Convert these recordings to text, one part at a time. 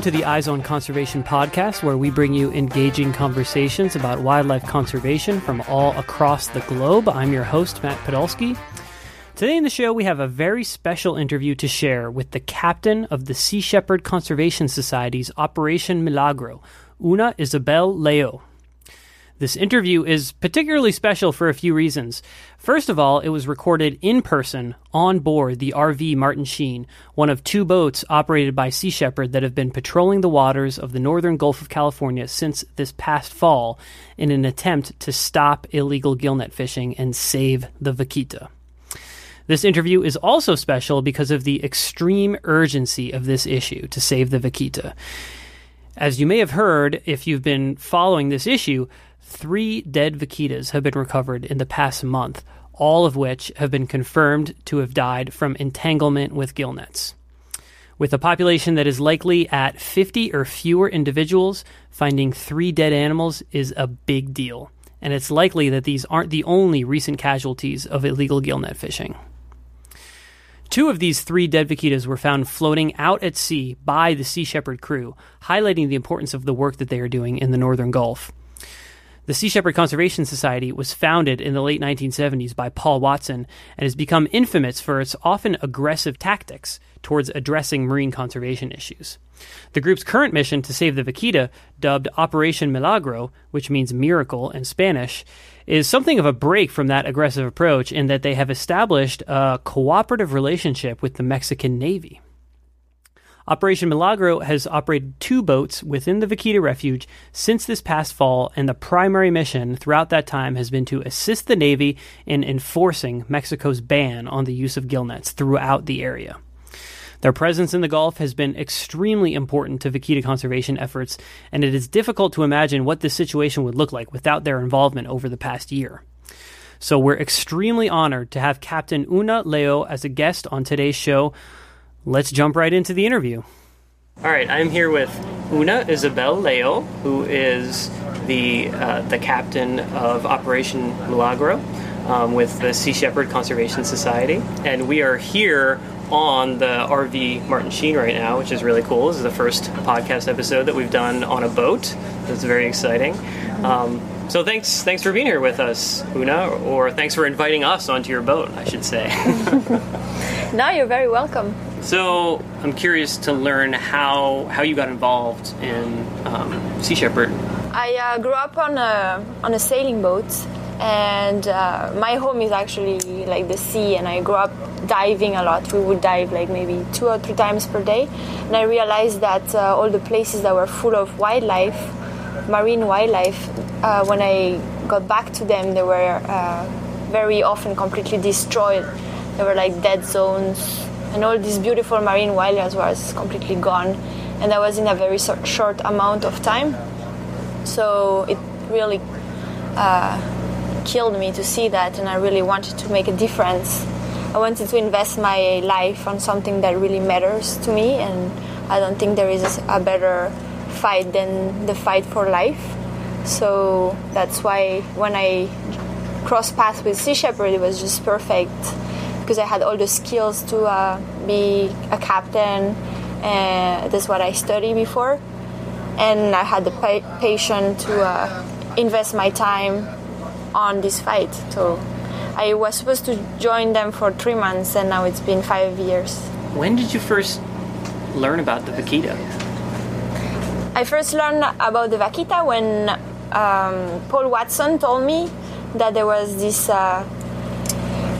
Welcome to the Eyes on Conservation podcast, where we bring you engaging conversations about wildlife conservation from all across the globe. I'm your host, Matt Podolsky. Today in the show, we have a very special interview to share with the captain of the Sea Shepherd Conservation Society's Operation Milagro, Oona Isabelle Layolle. This interview is particularly special for a few reasons. First of all, it was recorded in person on board the RV Martin Sheen, one of two boats operated by Sea Shepherd that have been patrolling the waters of the northern Gulf of California since this past fall in an attempt to stop illegal gillnet fishing and save the vaquita. This interview is also special because of the extreme urgency of this issue to save the vaquita. As you may have heard if you've been following this issue, three dead vaquitas have been recovered in the past month, all of which have been confirmed to have died from entanglement with gillnets. With a population that is likely at 50 or fewer individuals, finding three dead animals is a big deal, and it's likely that these aren't the only recent casualties of illegal gillnet fishing. Two of these three dead vaquitas were found floating out at sea by the Sea Shepherd crew, highlighting the importance of the work that they are doing in the northern Gulf. The Sea Shepherd Conservation Society was founded in the late 1970s by Paul Watson and has become infamous for its often aggressive tactics towards addressing marine conservation issues. The group's current mission to save the vaquita, dubbed Operation Milagro, which means miracle in Spanish, is something of a break from that aggressive approach in that they have established a cooperative relationship with the Mexican Navy. Operation Milagro has operated two boats within the Vaquita Refuge since this past fall, and the primary mission throughout that time has been to assist the Navy in enforcing Mexico's ban on the use of gillnets throughout the area. Their presence in the Gulf has been extremely important to vaquita conservation efforts, and it is difficult to imagine what this situation would look like without their involvement over the past year. So we're extremely honored to have Captain Oona Layolle as a guest on today's show let's jump right into the interview. All right, I'm here with Oona Isabelle Layolle, who is the uh, the captain of Operation Milagro um, with the Sea Shepherd Conservation Society, and we are here on the RV Martin Sheen right now, which is really cool. This is the first podcast episode that we've done on a boat. That's very exciting. Um, so thanks, thanks for being here with us, Oona, or thanks for inviting us onto your boat, I should say. no, you're very welcome. So I'm curious to learn how how you got involved in um, Sea Shepherd. I uh, grew up on a on a sailing boat, and uh, my home is actually like the sea. And I grew up diving a lot. We would dive like maybe two or three times per day. And I realized that uh, all the places that were full of wildlife, marine wildlife, uh, when I got back to them, they were uh, very often completely destroyed. They were like dead zones and all this beautiful marine wildlife was completely gone. And that was in a very short amount of time. So it really uh, killed me to see that. And i really wanted to make a difference. I wanted to invest my life on something that really matters to me. And i don't think there is a better fight than the fight for life. So that's why when i crossed paths with sea shepherd it was just perfect because I had all the skills to uh, be a captain. Uh, that's what I studied before, and I had the pa- patience to uh, invest my time on this fight. So I was supposed to join them for three months, and now it's been five years. When did you first learn about the vaquita? I first learned about the vaquita when um, Paul Watson told me that there was this uh,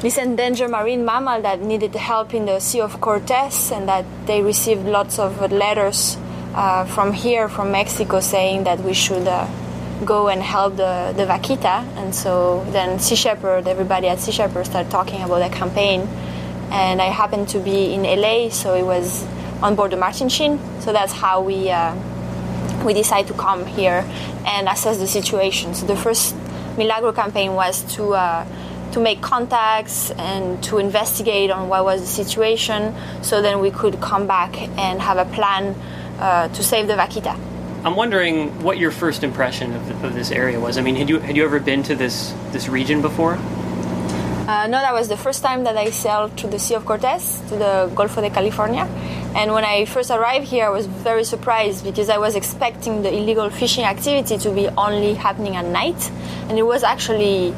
this endangered marine mammal that needed help in the Sea of Cortez, and that they received lots of letters uh, from here, from Mexico, saying that we should uh, go and help the, the vaquita. And so then Sea Shepherd, everybody at Sea Shepherd started talking about the campaign. And I happened to be in LA, so it was on board the Martin Sheen. So that's how we uh, we decided to come here and assess the situation. So the first Milagro campaign was to uh, to make contacts and to investigate on what was the situation, so then we could come back and have a plan uh, to save the vaquita. I'm wondering what your first impression of, the, of, this area was. I mean, had you had you ever been to this this region before? Uh, no, that was the first time that I sailed to the Sea of Cortez, to the Golfo de California. And when I first arrived here, I was very surprised because I was expecting the illegal fishing activity to be only happening at night. And it was actually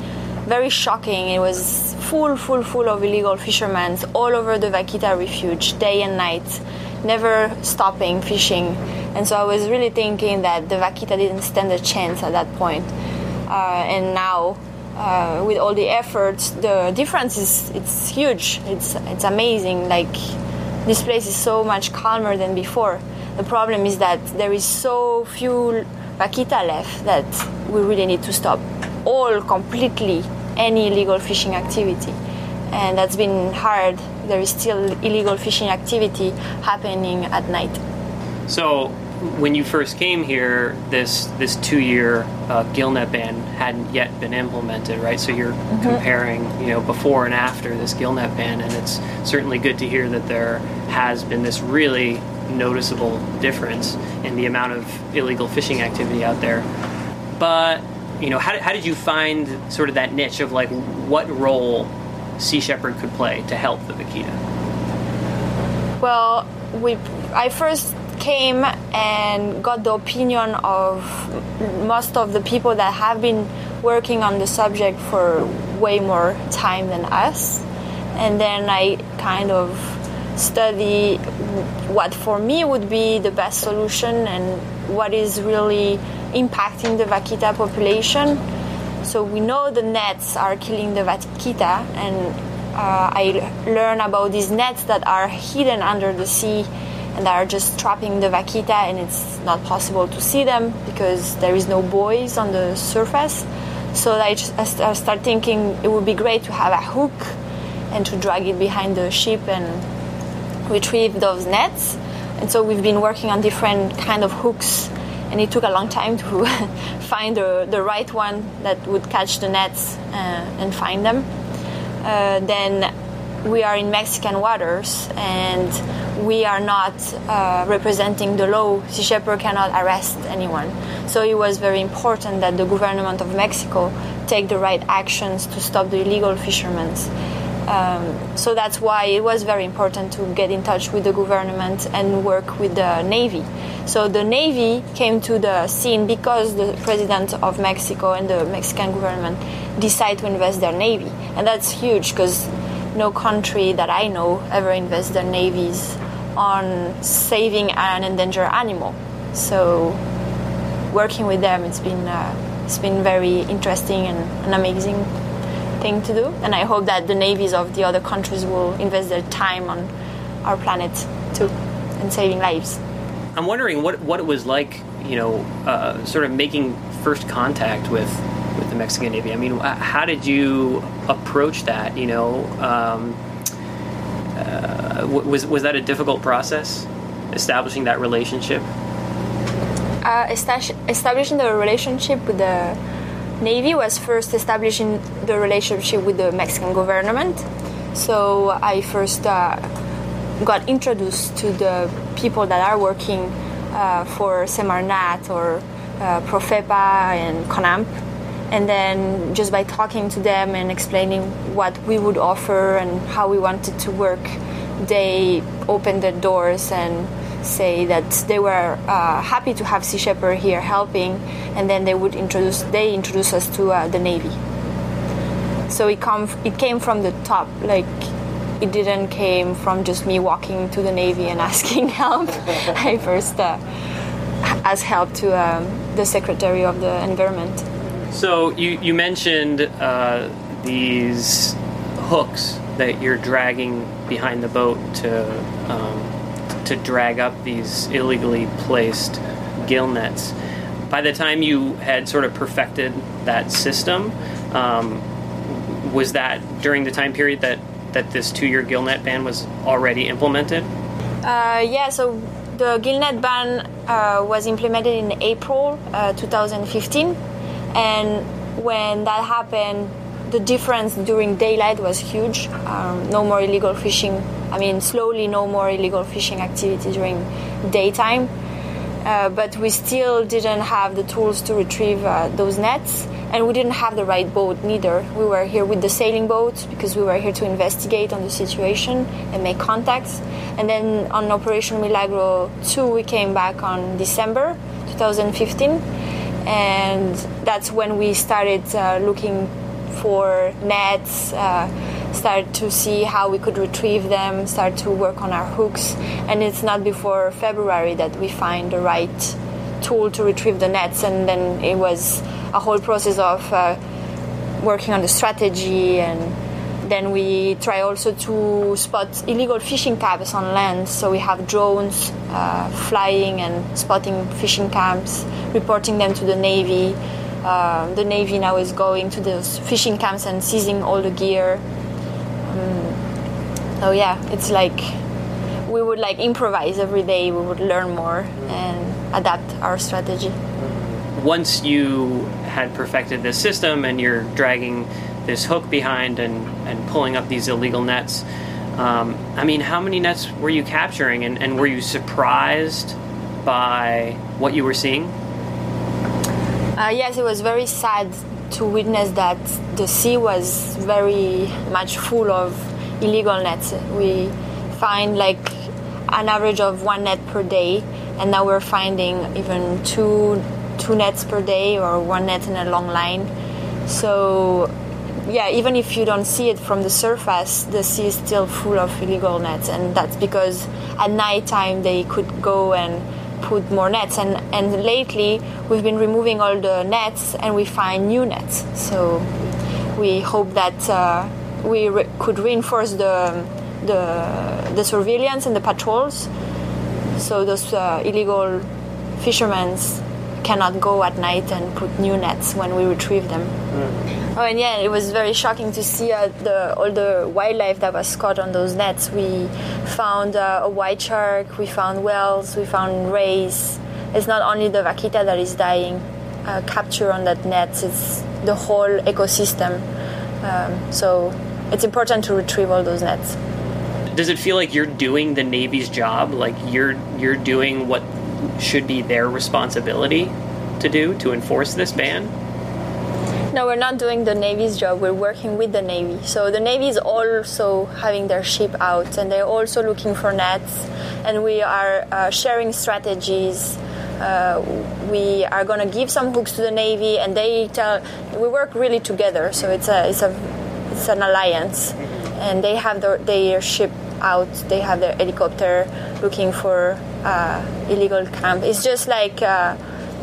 very shocking. It was full, full, full of illegal fishermen all over the Vaquita refuge, day and night, never stopping fishing. And so I was really thinking that the Vaquita didn't stand a chance at that point. Uh, and now uh, with all the efforts, the difference is it's huge. It's it's amazing. Like this place is so much calmer than before. The problem is that there is so few vaquita left that we really need to stop all completely any illegal fishing activity, and that's been hard. There is still illegal fishing activity happening at night. So when you first came here, this this two year uh, gillnet ban hadn't yet been implemented, right? So you're mm-hmm. comparing, you know, before and after this gillnet ban, and it's certainly good to hear that there has been this really noticeable difference in the amount of illegal fishing activity out there. But you know, how, how did you find sort of that niche of like what role Sea Shepherd could play to help the vaquita? Well, we I first came and got the opinion of most of the people that have been working on the subject for way more time than us. And then I kind of study what for me would be the best solution and what is really impacting the vaquita population. So we know the nets are killing the vaquita, and uh, I learn about these nets that are hidden under the sea and are just trapping the vaquita and it's not possible to see them because there is no buoys on the surface so I, just, I start thinking it would be great to have a hook and to drag it behind the ship and retrieve those nets and so we've been working on different kind of hooks and it took a long time to find the, the right one that would catch the nets uh, and find them uh, then we are in Mexican waters and we are not uh, representing the law. Sea Shepherd cannot arrest anyone. So it was very important that the government of Mexico take the right actions to stop the illegal fishermen. Um, so that's why it was very important to get in touch with the government and work with the Navy. So the Navy came to the scene because the president of Mexico and the Mexican government decided to invest their Navy. And that's huge because no country that I know ever invests their navies on saving an endangered animal. So working with them, it's been uh, it's been very interesting and an amazing thing to do. And I hope that the navies of the other countries will invest their time on our planet too and saving lives. I'm wondering what what it was like, you know, uh, sort of making first contact with with the Mexican Navy. I mean, how did you approach that? You know, um, uh, was was that a difficult process, establishing that relationship? Uh, establishing the relationship with the Navy was first establishing the relationship with the Mexican government. So I first uh, got introduced to the people that are working uh, for Semarnat or uh, Profepa and CONANP and then just by talking to them and explaining what we would offer and how we wanted to work they opened their doors and say that they were uh, happy to have sea shepherd here helping and then they would introduce they introduce us to uh, the navy. So it come it came from the top like it didn't came from just me walking to the navy and asking help. I first uh, asked help to um, the secretary of the environment. So you you mentioned uh, these hooks that you're dragging behind the boat to um, to drag up these illegally placed gill nets. By the time you had sort of perfected that system, um, was that during the time period that that this two-year gill net ban was already implemented? Uh, yeah. So the gill net ban uh, was implemented in April uh, 2015, and when that happened, the difference during daylight was huge. Um, no more illegal fishing. I mean, slowly, no more illegal fishing activity during daytime. Uh, but we still didn't have the tools to retrieve uh, those nets, and we didn't have the right boat neither. We were here with the sailing boat because we were here to investigate on the situation and make contacts. And then on Operation Milagro 2, we came back on December 2015, and that's when we started uh, looking for nets. Start to see how we could retrieve them, start to work on our hooks. And it's not before February that we find the right tool to retrieve the nets. And then it was a whole process of uh, working on the strategy and then we try also to spot illegal fishing camps on land. So we have drones uh, flying and spotting fishing camps, reporting them to the Navy. Uh, the Navy now is going to those fishing camps and seizing all the gear. So yeah, it's like we would like improvise every day. We would learn more and adapt our strategy. Once you had perfected this system and you're dragging this hook behind and, and pulling up these illegal nets, um, I mean, how many nets were you capturing and, and were you surprised by what you were seeing? Uh, yes, it was very sad to witness that the sea was very much full of illegal nets. We find like an average of one net per day, and now we're finding even two two nets per day or one net in a long line. So yeah, even if you don't see it from the surface, the sea is still full of illegal nets, and that's because at night time they could go and put more nets. And and lately we've been removing all the nets, and we find new nets. So we hope that uh, we re- could reinforce the the the surveillance and the patrols, so those uh, illegal fishermen cannot go at night and put new nets when we retrieve them. Mm. Oh, and yeah, it was very shocking to see uh, the, all the wildlife that was caught on those nets. We found uh, a white shark, we found whales, we found rays. It's not only the vaquita that is dying, uh, capture on that net, it's the whole ecosystem. Um, so it's important to retrieve all those nets. Does it feel like you're doing the Navy's job? Like you're you're doing what should be their responsibility to do to enforce this ban? No, we're not doing the Navy's job. We're working with the Navy. So the Navy is also having their ship out, and they're also looking for nets. And we are uh, sharing strategies. Uh, we are going to give some hooks to the Navy, and they tell. We work really together, so it's a it's a it's an alliance, and they have their, their ship out. They have their helicopter looking for uh, illegal camp. It's just like uh,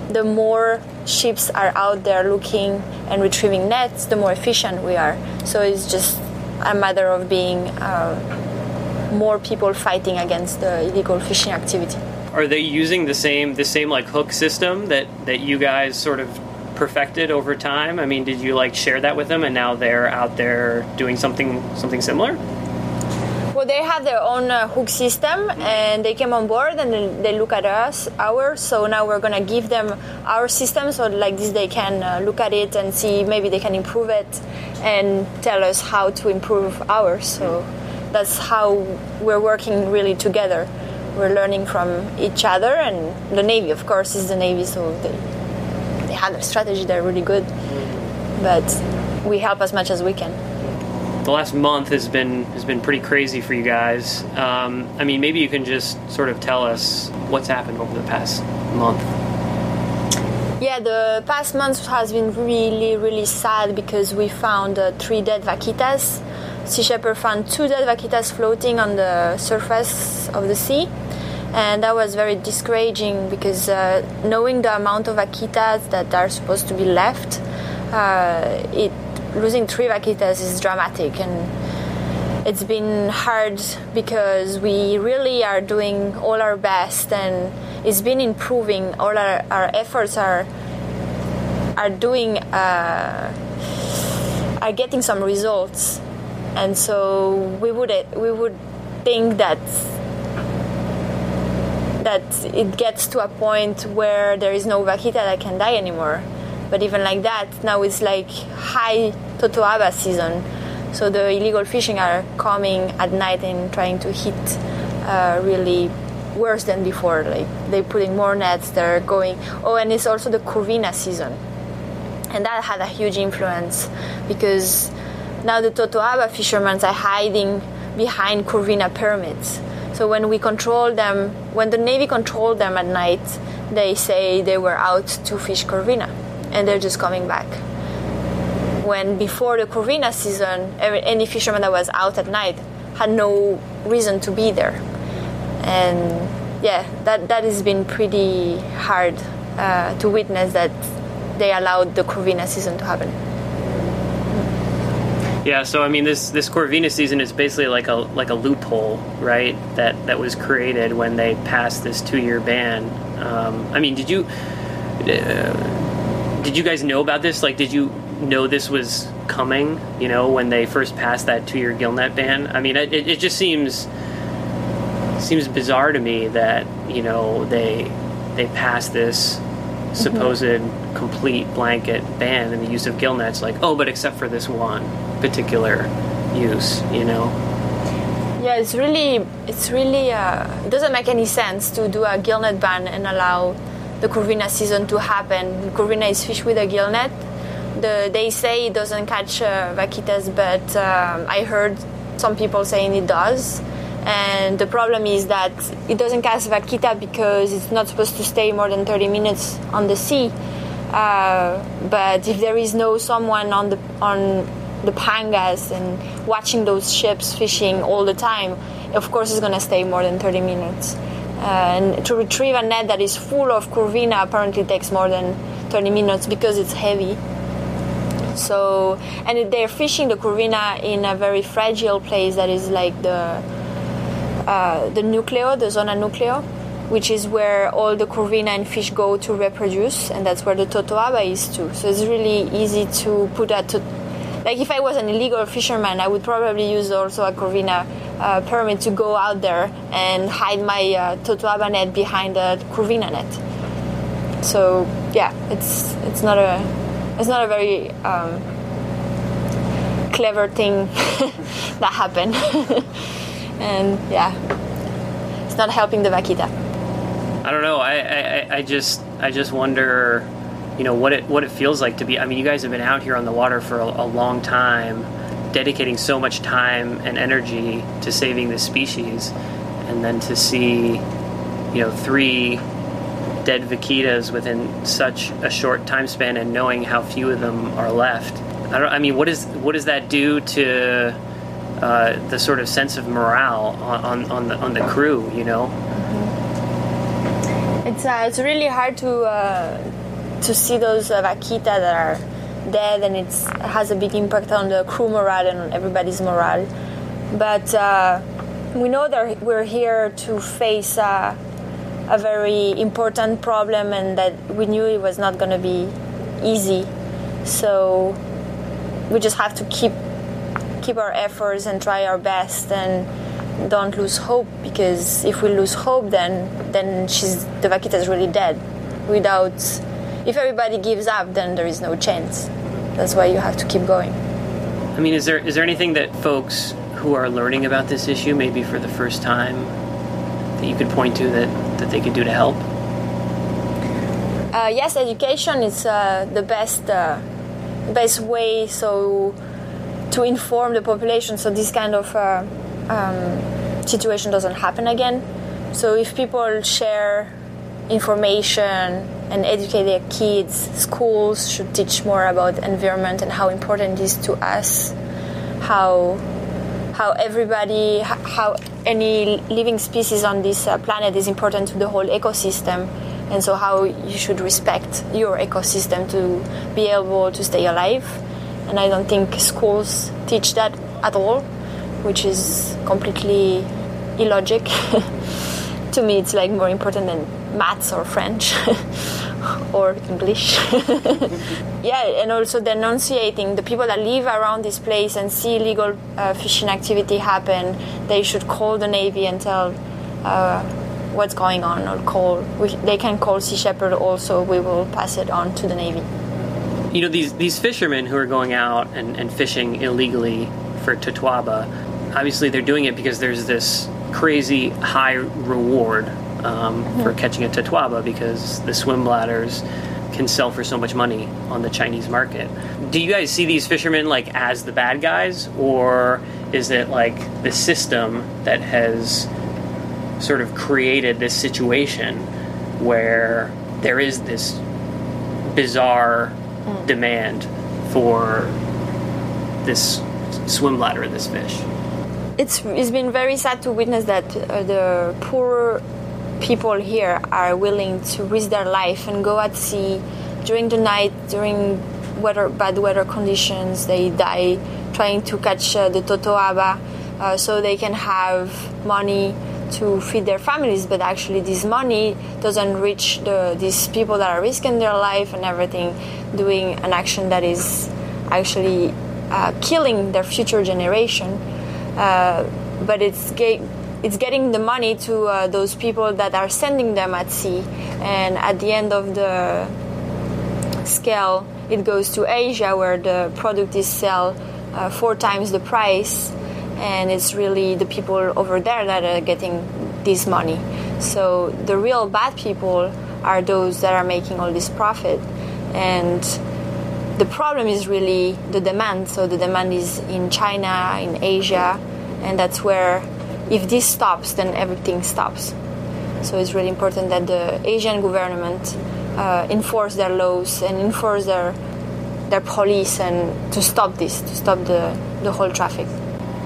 the more ships are out there looking and retrieving nets, the more efficient we are. So it's just a matter of being uh, more people fighting against the illegal fishing activity. Are they using the same the same like hook system that that you guys sort of perfected over time? I mean, did you like share that with them, and now they're out there doing something something similar? Well, they have their own uh, hook system, and they came on board and they look at us, ours. So now we're gonna give them our system, so like this they can uh, look at it and see maybe they can improve it, and tell us how to improve ours. So that's how we're working really together. We're learning from each other, and the Navy, of course, is the Navy, so they they have a strategy. They're really good, but we help as much as we can the last month has been has been pretty crazy for you guys. Um, I mean, maybe you can just sort of tell us what's happened over the past month. Yeah, the past month has been really, really sad because we found uh, three dead vaquitas. Sea Shepherd found two dead vaquitas floating on the surface of the sea, and that was very discouraging because uh, knowing the amount of vaquitas that are supposed to be left, uh, it losing three vaquitas is dramatic. And it's been hard because we really are doing all our best and it's been improving. All our, our efforts are are doing uh, are getting some results. And so we would we would think that that it gets to a point where there is no vaquita that can die anymore. But even like that, now it's like high totoaba season. So the illegal fishing are coming at night and trying to hit uh, really worse than before. Like they're putting more nets, they're going. Oh, and it's also the Corvina season. And that had a huge influence because now the Totoaba fishermen are hiding behind Corvina permits. So when we control them, when the Navy controlled them at night, they say they were out to fish Corvina and they're just coming back. When before the Corvina season, any fisherman that was out at night had no reason to be there. And yeah, that, that has been pretty hard uh, to witness that they allowed the Corvina season to happen. Yeah, so I mean, this this Corvina season is basically like a like a loophole, right? That that was created when they passed this two year ban. Um, I mean, did you uh, did you guys know about this? Like, did you know this was coming? You know, when they first passed that two year gillnet ban. I mean, it, it just seems seems bizarre to me that you know they they passed this supposed mm-hmm. complete blanket ban in the use of gill nets like oh but except for this one particular use you know? Yeah it's really it's really uh, it doesn't make any sense to do a gill net ban and allow the corvina season to happen. Corvina is fish with a gill net. The, they say it doesn't catch uh, vaquitas but um, i heard some people saying it does and the problem is that it doesn't catch vaquita because it's not supposed to stay more than 30 minutes on the sea. Uh, but if there is no someone on the on the pangas and watching those ships fishing all the time, of course it's going to stay more than 30 minutes. Uh, and to retrieve a net that is full of corvina apparently takes more than 30 minutes because it's heavy. So, and they're fishing the corvina in a very fragile place that is like the uh, the nucleo, the zona nucleo, which is where all the corvina and fish go to reproduce, and that's where the totoaba is too. So it's really easy to put that. To, like if I was an illegal fisherman, I would probably use also a corvina uh, permit to go out there and hide my uh, totoaba net behind a corvina net. So yeah, it's it's not a it's not a very um, clever thing that happened. and yeah, it's not helping the vaquita. I don't know. I, I, I just I just wonder, you know, what it what it feels like to be. I mean, you guys have been out here on the water for a, a long time, dedicating so much time and energy to saving this species, and then to see, you know, three dead vaquitas within such a short time span, and knowing how few of them are left. I don't. I mean, what is what does that do to uh, the sort of sense of morale on, on, on, the on the crew, you know. It's uh, it's really hard to uh, to see those uh, vaquita that are dead, and it has a big impact on the crew morale and on everybody's morale. But uh, we know that we're here to face a very important problem, and that we knew it was not going to be easy. So we just have to keep keep our efforts and try our best and don't lose hope because if we lose hope then then she's the vaquita is really dead. Without if everybody gives up then there is no chance. That's why you have to keep going. I mean is there is there anything that folks who are learning about this issue maybe for the first time that you could point to that that they could do to help? Uh, yes education is uh, the best uh, best way. So to inform the population so this kind of uh, um, situation doesn't happen again. So if people share information and educate their kids, schools should teach more about environment and how important it is to us, how how everybody, how any living species on this uh, planet is important to the whole ecosystem, and so how you should respect your ecosystem to be able to stay alive and I don't think schools teach that at all, which is completely illogic. to me, it's like more important than maths or French or English. yeah, and also denunciating the people that live around this place and see illegal uh, fishing activity happen. They should call the Navy and tell uh, what's going on or call. We, they can call Sea Shepherd also. We will pass it on to the Navy. You know these these fishermen who are going out and, and fishing illegally for Totoaba. Obviously, they're doing it because there's this crazy high reward um, mm-hmm. for catching a Totoaba because the swim bladders can sell for so much money on the Chinese market. Do you guys see these fishermen like as the bad guys, or is it like the system that has sort of created this situation where there is this bizarre demand for this swim bladder of this fish? It's, it's been very sad to witness that uh, the poor people here are willing to risk their life and go at sea during the night during weather, bad weather conditions. They die trying to catch uh, the totoaba uh, so they can have money to feed their families. But actually, this money doesn't reach the, these people that are risking their life and everything, doing an action that is actually uh, killing their future generation. Uh, but it's it's getting the money to uh, those people that are sending them at sea and at the end of the scale it goes to asia where the product is sold uh, four times the price and it's really the people over there that are getting this money so the real bad people are those that are making all this profit and the problem is really the demand so the demand is in china in asia and that's where if this stops, then everything stops. So it's really important that the Asian government uh, enforce their laws and enforce their their police and to stop this, to stop the, the whole traffic.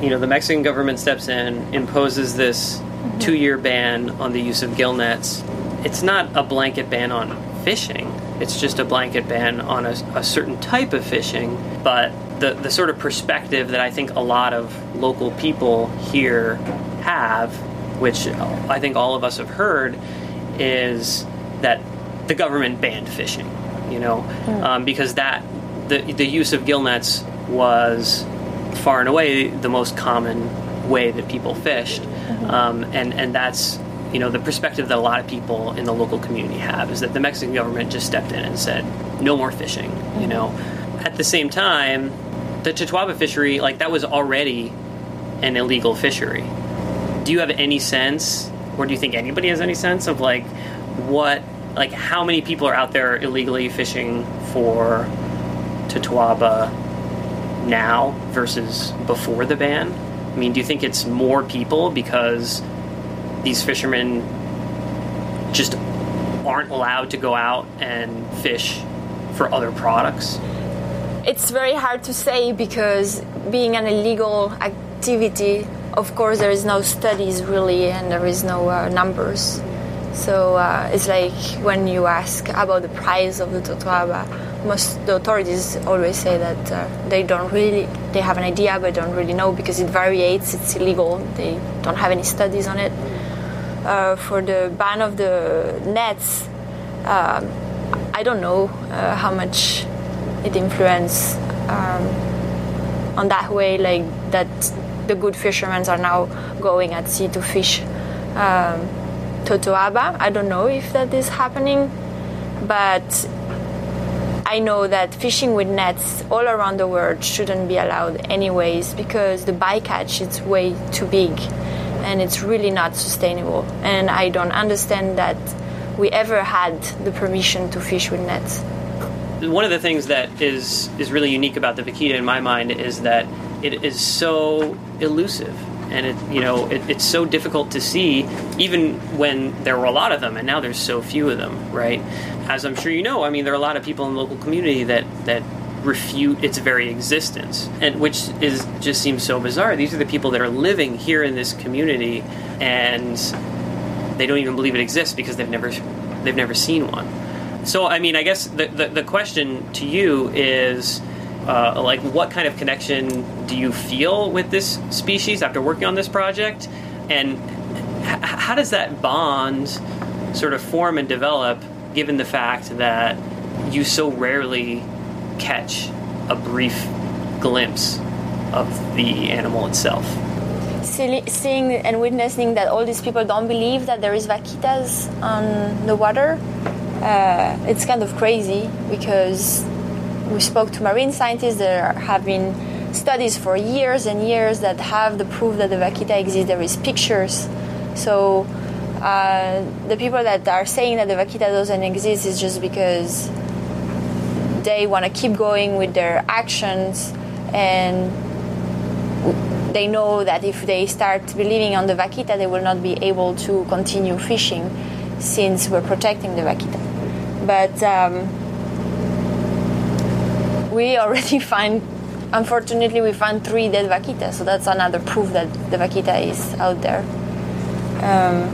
You know, the Mexican government steps in, imposes this mm-hmm. two year ban on the use of gill nets. It's not a blanket ban on fishing, it's just a blanket ban on a, a certain type of fishing. But the, the sort of perspective that I think a lot of local people here have, which I think all of us have heard, is that the government banned fishing. You know, um, because that the the use of gill nets was far and away the most common way that people fished, mm-hmm. um, and and that's you know the perspective that a lot of people in the local community have is that the Mexican government just stepped in and said no more fishing. Mm-hmm. You know, at the same time, the Totoaba fishery like that was already an illegal fishery do you have any sense, or do you think anybody has any sense of like what, like how many people are out there illegally fishing for Totoaba now versus before the ban? I mean, do you think it's more people because these fishermen just aren't allowed to go out and fish for other products? It's very hard to say because being an illegal activity of course, there is no studies really, and there is no uh, numbers. So uh, it's like when you ask about the price of the totoaba, most the authorities always say that uh, they don't really they have an idea but don't really know because it varies. It's illegal. They don't have any studies on it. Uh, for the ban of the nets, um, I don't know uh, how much it influence um, on that way, like that the good fishermen are now going at sea to fish um, totoaba. I don't know if that is happening, but I know that fishing with nets all around the world shouldn't be allowed anyways because the bycatch is way too big and it's really not sustainable. And I don't understand that we ever had the permission to fish with nets. One of the things that is is really unique about the vaquita in my mind is that it is so elusive and it you know it, it's so difficult to see even when there were a lot of them and now there's so few of them right? As i'm sure you know i mean there are a lot of people in the local community that that refute its very existence and which is just seems so bizarre. These are the people that are living here in this community and they don't even believe it exists because they've never they've never seen one. So i mean i guess the, the, the question to you is uh, like what kind of connection do you feel with this species after working on this project? And h- how does that bond sort of form and develop given the fact that you so rarely catch a brief glimpse of the animal itself? Seeing and witnessing that all these people don't believe that there is vaquitas on the water, uh, it's kind of crazy because we spoke to marine scientists that have been studies for years and years that have the proof that the vaquita exists. There is pictures. So uh, the people that are saying that the vaquita doesn't exist is just because they want to keep going with their actions and they know that if they start believing on the vaquita, they will not be able to continue fishing since we're protecting the vaquita. But um, we already find, unfortunately, we found three dead vaquitas, so that's another proof that the vaquita is out there. Um,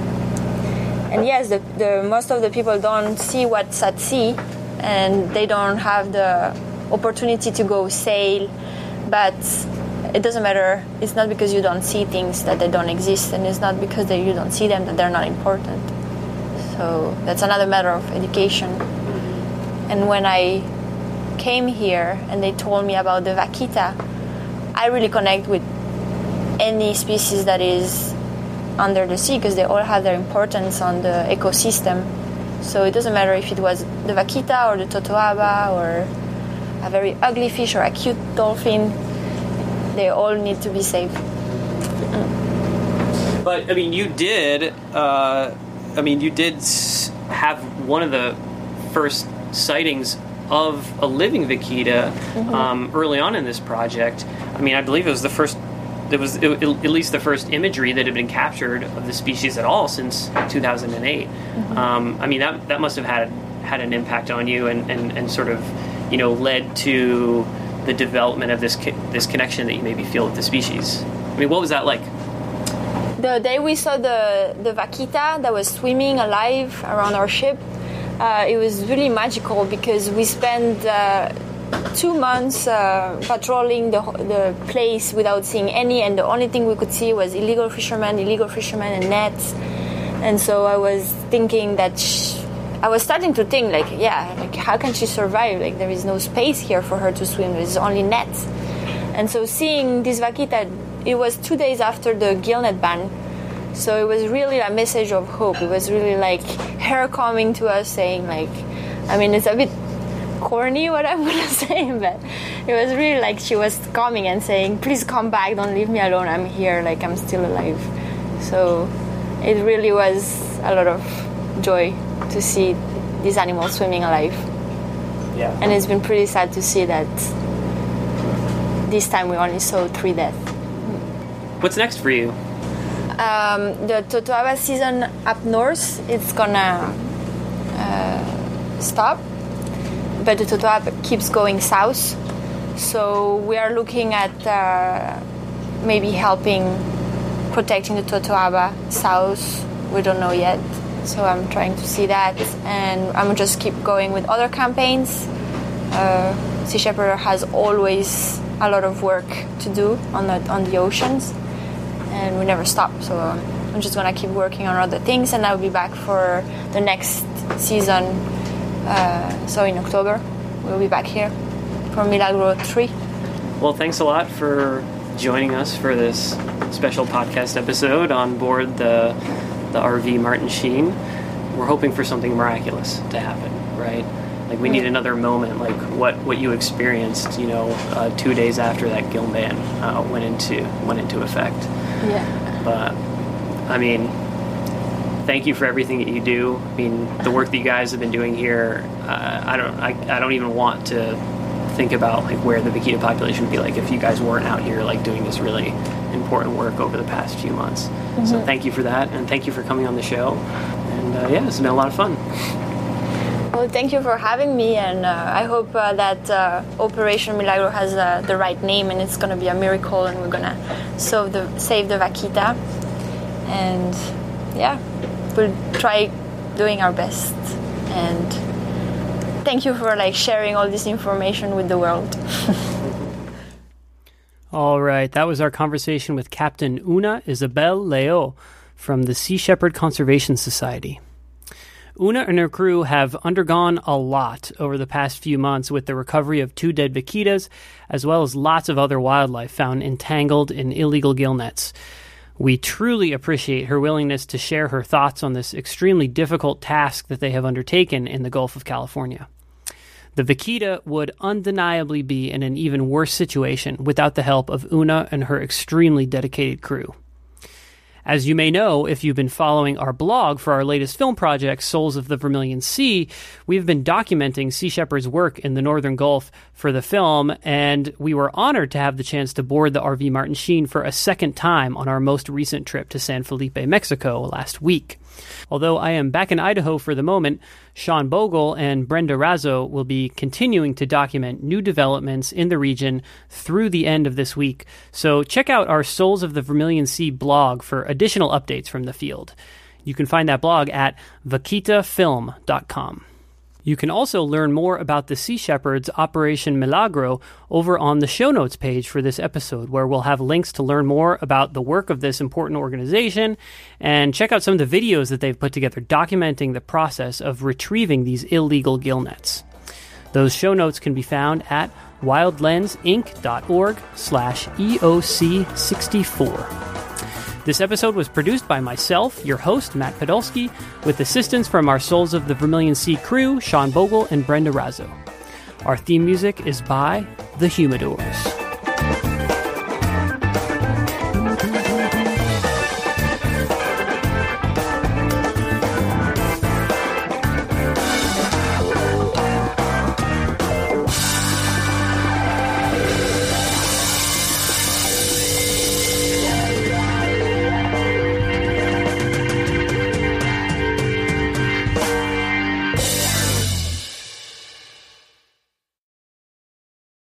and yes, the, the, most of the people don't see what's at sea, and they don't have the opportunity to go sail, but it doesn't matter. It's not because you don't see things that they don't exist, and it's not because you don't see them that they're not important. So that's another matter of education. And when I came here and they told me about the vaquita, I really connect with any species that is under the sea because they all have their importance on the ecosystem. So it doesn't matter if it was the vaquita or the totoaba or a very ugly fish or a cute dolphin they all need to be saved. But I mean, you did. Uh, I mean, you did have one of the first sightings of a living vaquita mm-hmm. um, early on in this project. I mean, I believe it was the first. It was it, at least the first imagery that had been captured of the species at all since 2008. Mm-hmm. Um, I mean, that that must have had had an impact on you and, and, and sort of, you know, led to the development of this this connection that you maybe feel with the species. I mean, what was that like? The day we saw the the vaquita that was swimming alive around our ship, uh, it was really magical because we spent. Uh, two months uh, patrolling the, the place without seeing any, and the only thing we could see was illegal fishermen, illegal fishermen, and nets. And so I was thinking that I was starting to think like, yeah, like how can she survive? Like there is no space here for her to swim. There's only nets. And so seeing this vaquita, it was two days after the gillnet ban. So it was really a message of hope. It was really like her coming to us saying like, I mean, it's a bit corny what I'm gonna say, but it was really like she was coming and saying, please come back, don't leave me alone. I'm here, like I'm still alive. So it really was a lot of joy to see these animals swimming alive. Yeah. And it's been pretty sad to see that this time we only saw three deaths. What's next for you? Um, the Totoaba season up north it's gonna uh, stop, but the Totoaba keeps going south. So we are looking at uh, maybe helping protecting the Totoaba south. We don't know yet so I'm trying to see that, and I'm just keep going with other campaigns. Uh, sea Shepherd has always a lot of work to do on the on the oceans, and we never stop. So I'm just gonna keep working on other things, and I'll be back for the next season. Uh, so in October, we'll be back here for Milagro three. Well, thanks a lot for joining us for this special podcast episode on board the the RV Martin Sheen, we're hoping for something miraculous to happen, right? Like we need another moment, like what, what you experienced, you know, uh, two days after that gill ban uh, went into went into effect. Yeah. But I mean, thank you for everything that you do. I mean, the work that you guys have been doing here, uh, I don't I, I don't even want to think about like where the vaquita population would be like if you guys weren't out here like doing this really important work over the past few months. Mm-hmm. So thank you for that, and thank you for coming on the show. And uh, yeah, it's been a lot of fun. Well, thank you for having me, and uh, I hope uh, that uh, Operation Milagro has uh, the right name, and it's going to be a miracle, and we're going to save the save the vaquita. And yeah, we'll try doing our best. And thank you for like sharing all this information with the world. All right, that was our conversation with Captain Oona Isabelle Layolle from the Sea Shepherd Conservation Society. Oona and her crew have undergone a lot over the past few months with the recovery of two dead vaquitas, as well as lots of other wildlife found entangled in illegal gill nets. We truly appreciate her willingness to share her thoughts on this extremely difficult task that they have undertaken in the Gulf of California. The Vaquita would undeniably be in an even worse situation without the help of Oona and her extremely dedicated crew. As you may know, if you've been following our blog for our latest film project, Souls of the Vermilion Sea, we've been documenting Sea Shepherd's work in the Northern Gulf for the film, and we were honored to have the chance to board the RV Martin Sheen for a second time on our most recent trip to San Felipe, Mexico last week. Although I am back in Idaho for the moment, Sean Bogle and Brenda Razo will be continuing to document new developments in the region through the end of this week. So check out our Souls of the Vermilion Sea blog for additional updates from the field. You can find that blog at vaquitafilm.com. You can also learn more about the Sea Shepherds Operation Milagro over on the show notes page for this episode, where we'll have links to learn more about the work of this important organization and check out some of the videos that they've put together documenting the process of retrieving these illegal gill nets. Those show notes can be found at wildlensinc.org slash EOC64. This episode was produced by myself, your host, Matt Podolsky, with assistance from our Souls of the Vermilion Sea crew, Sean Bogle and Brenda Razo. Our theme music is by The Humidors.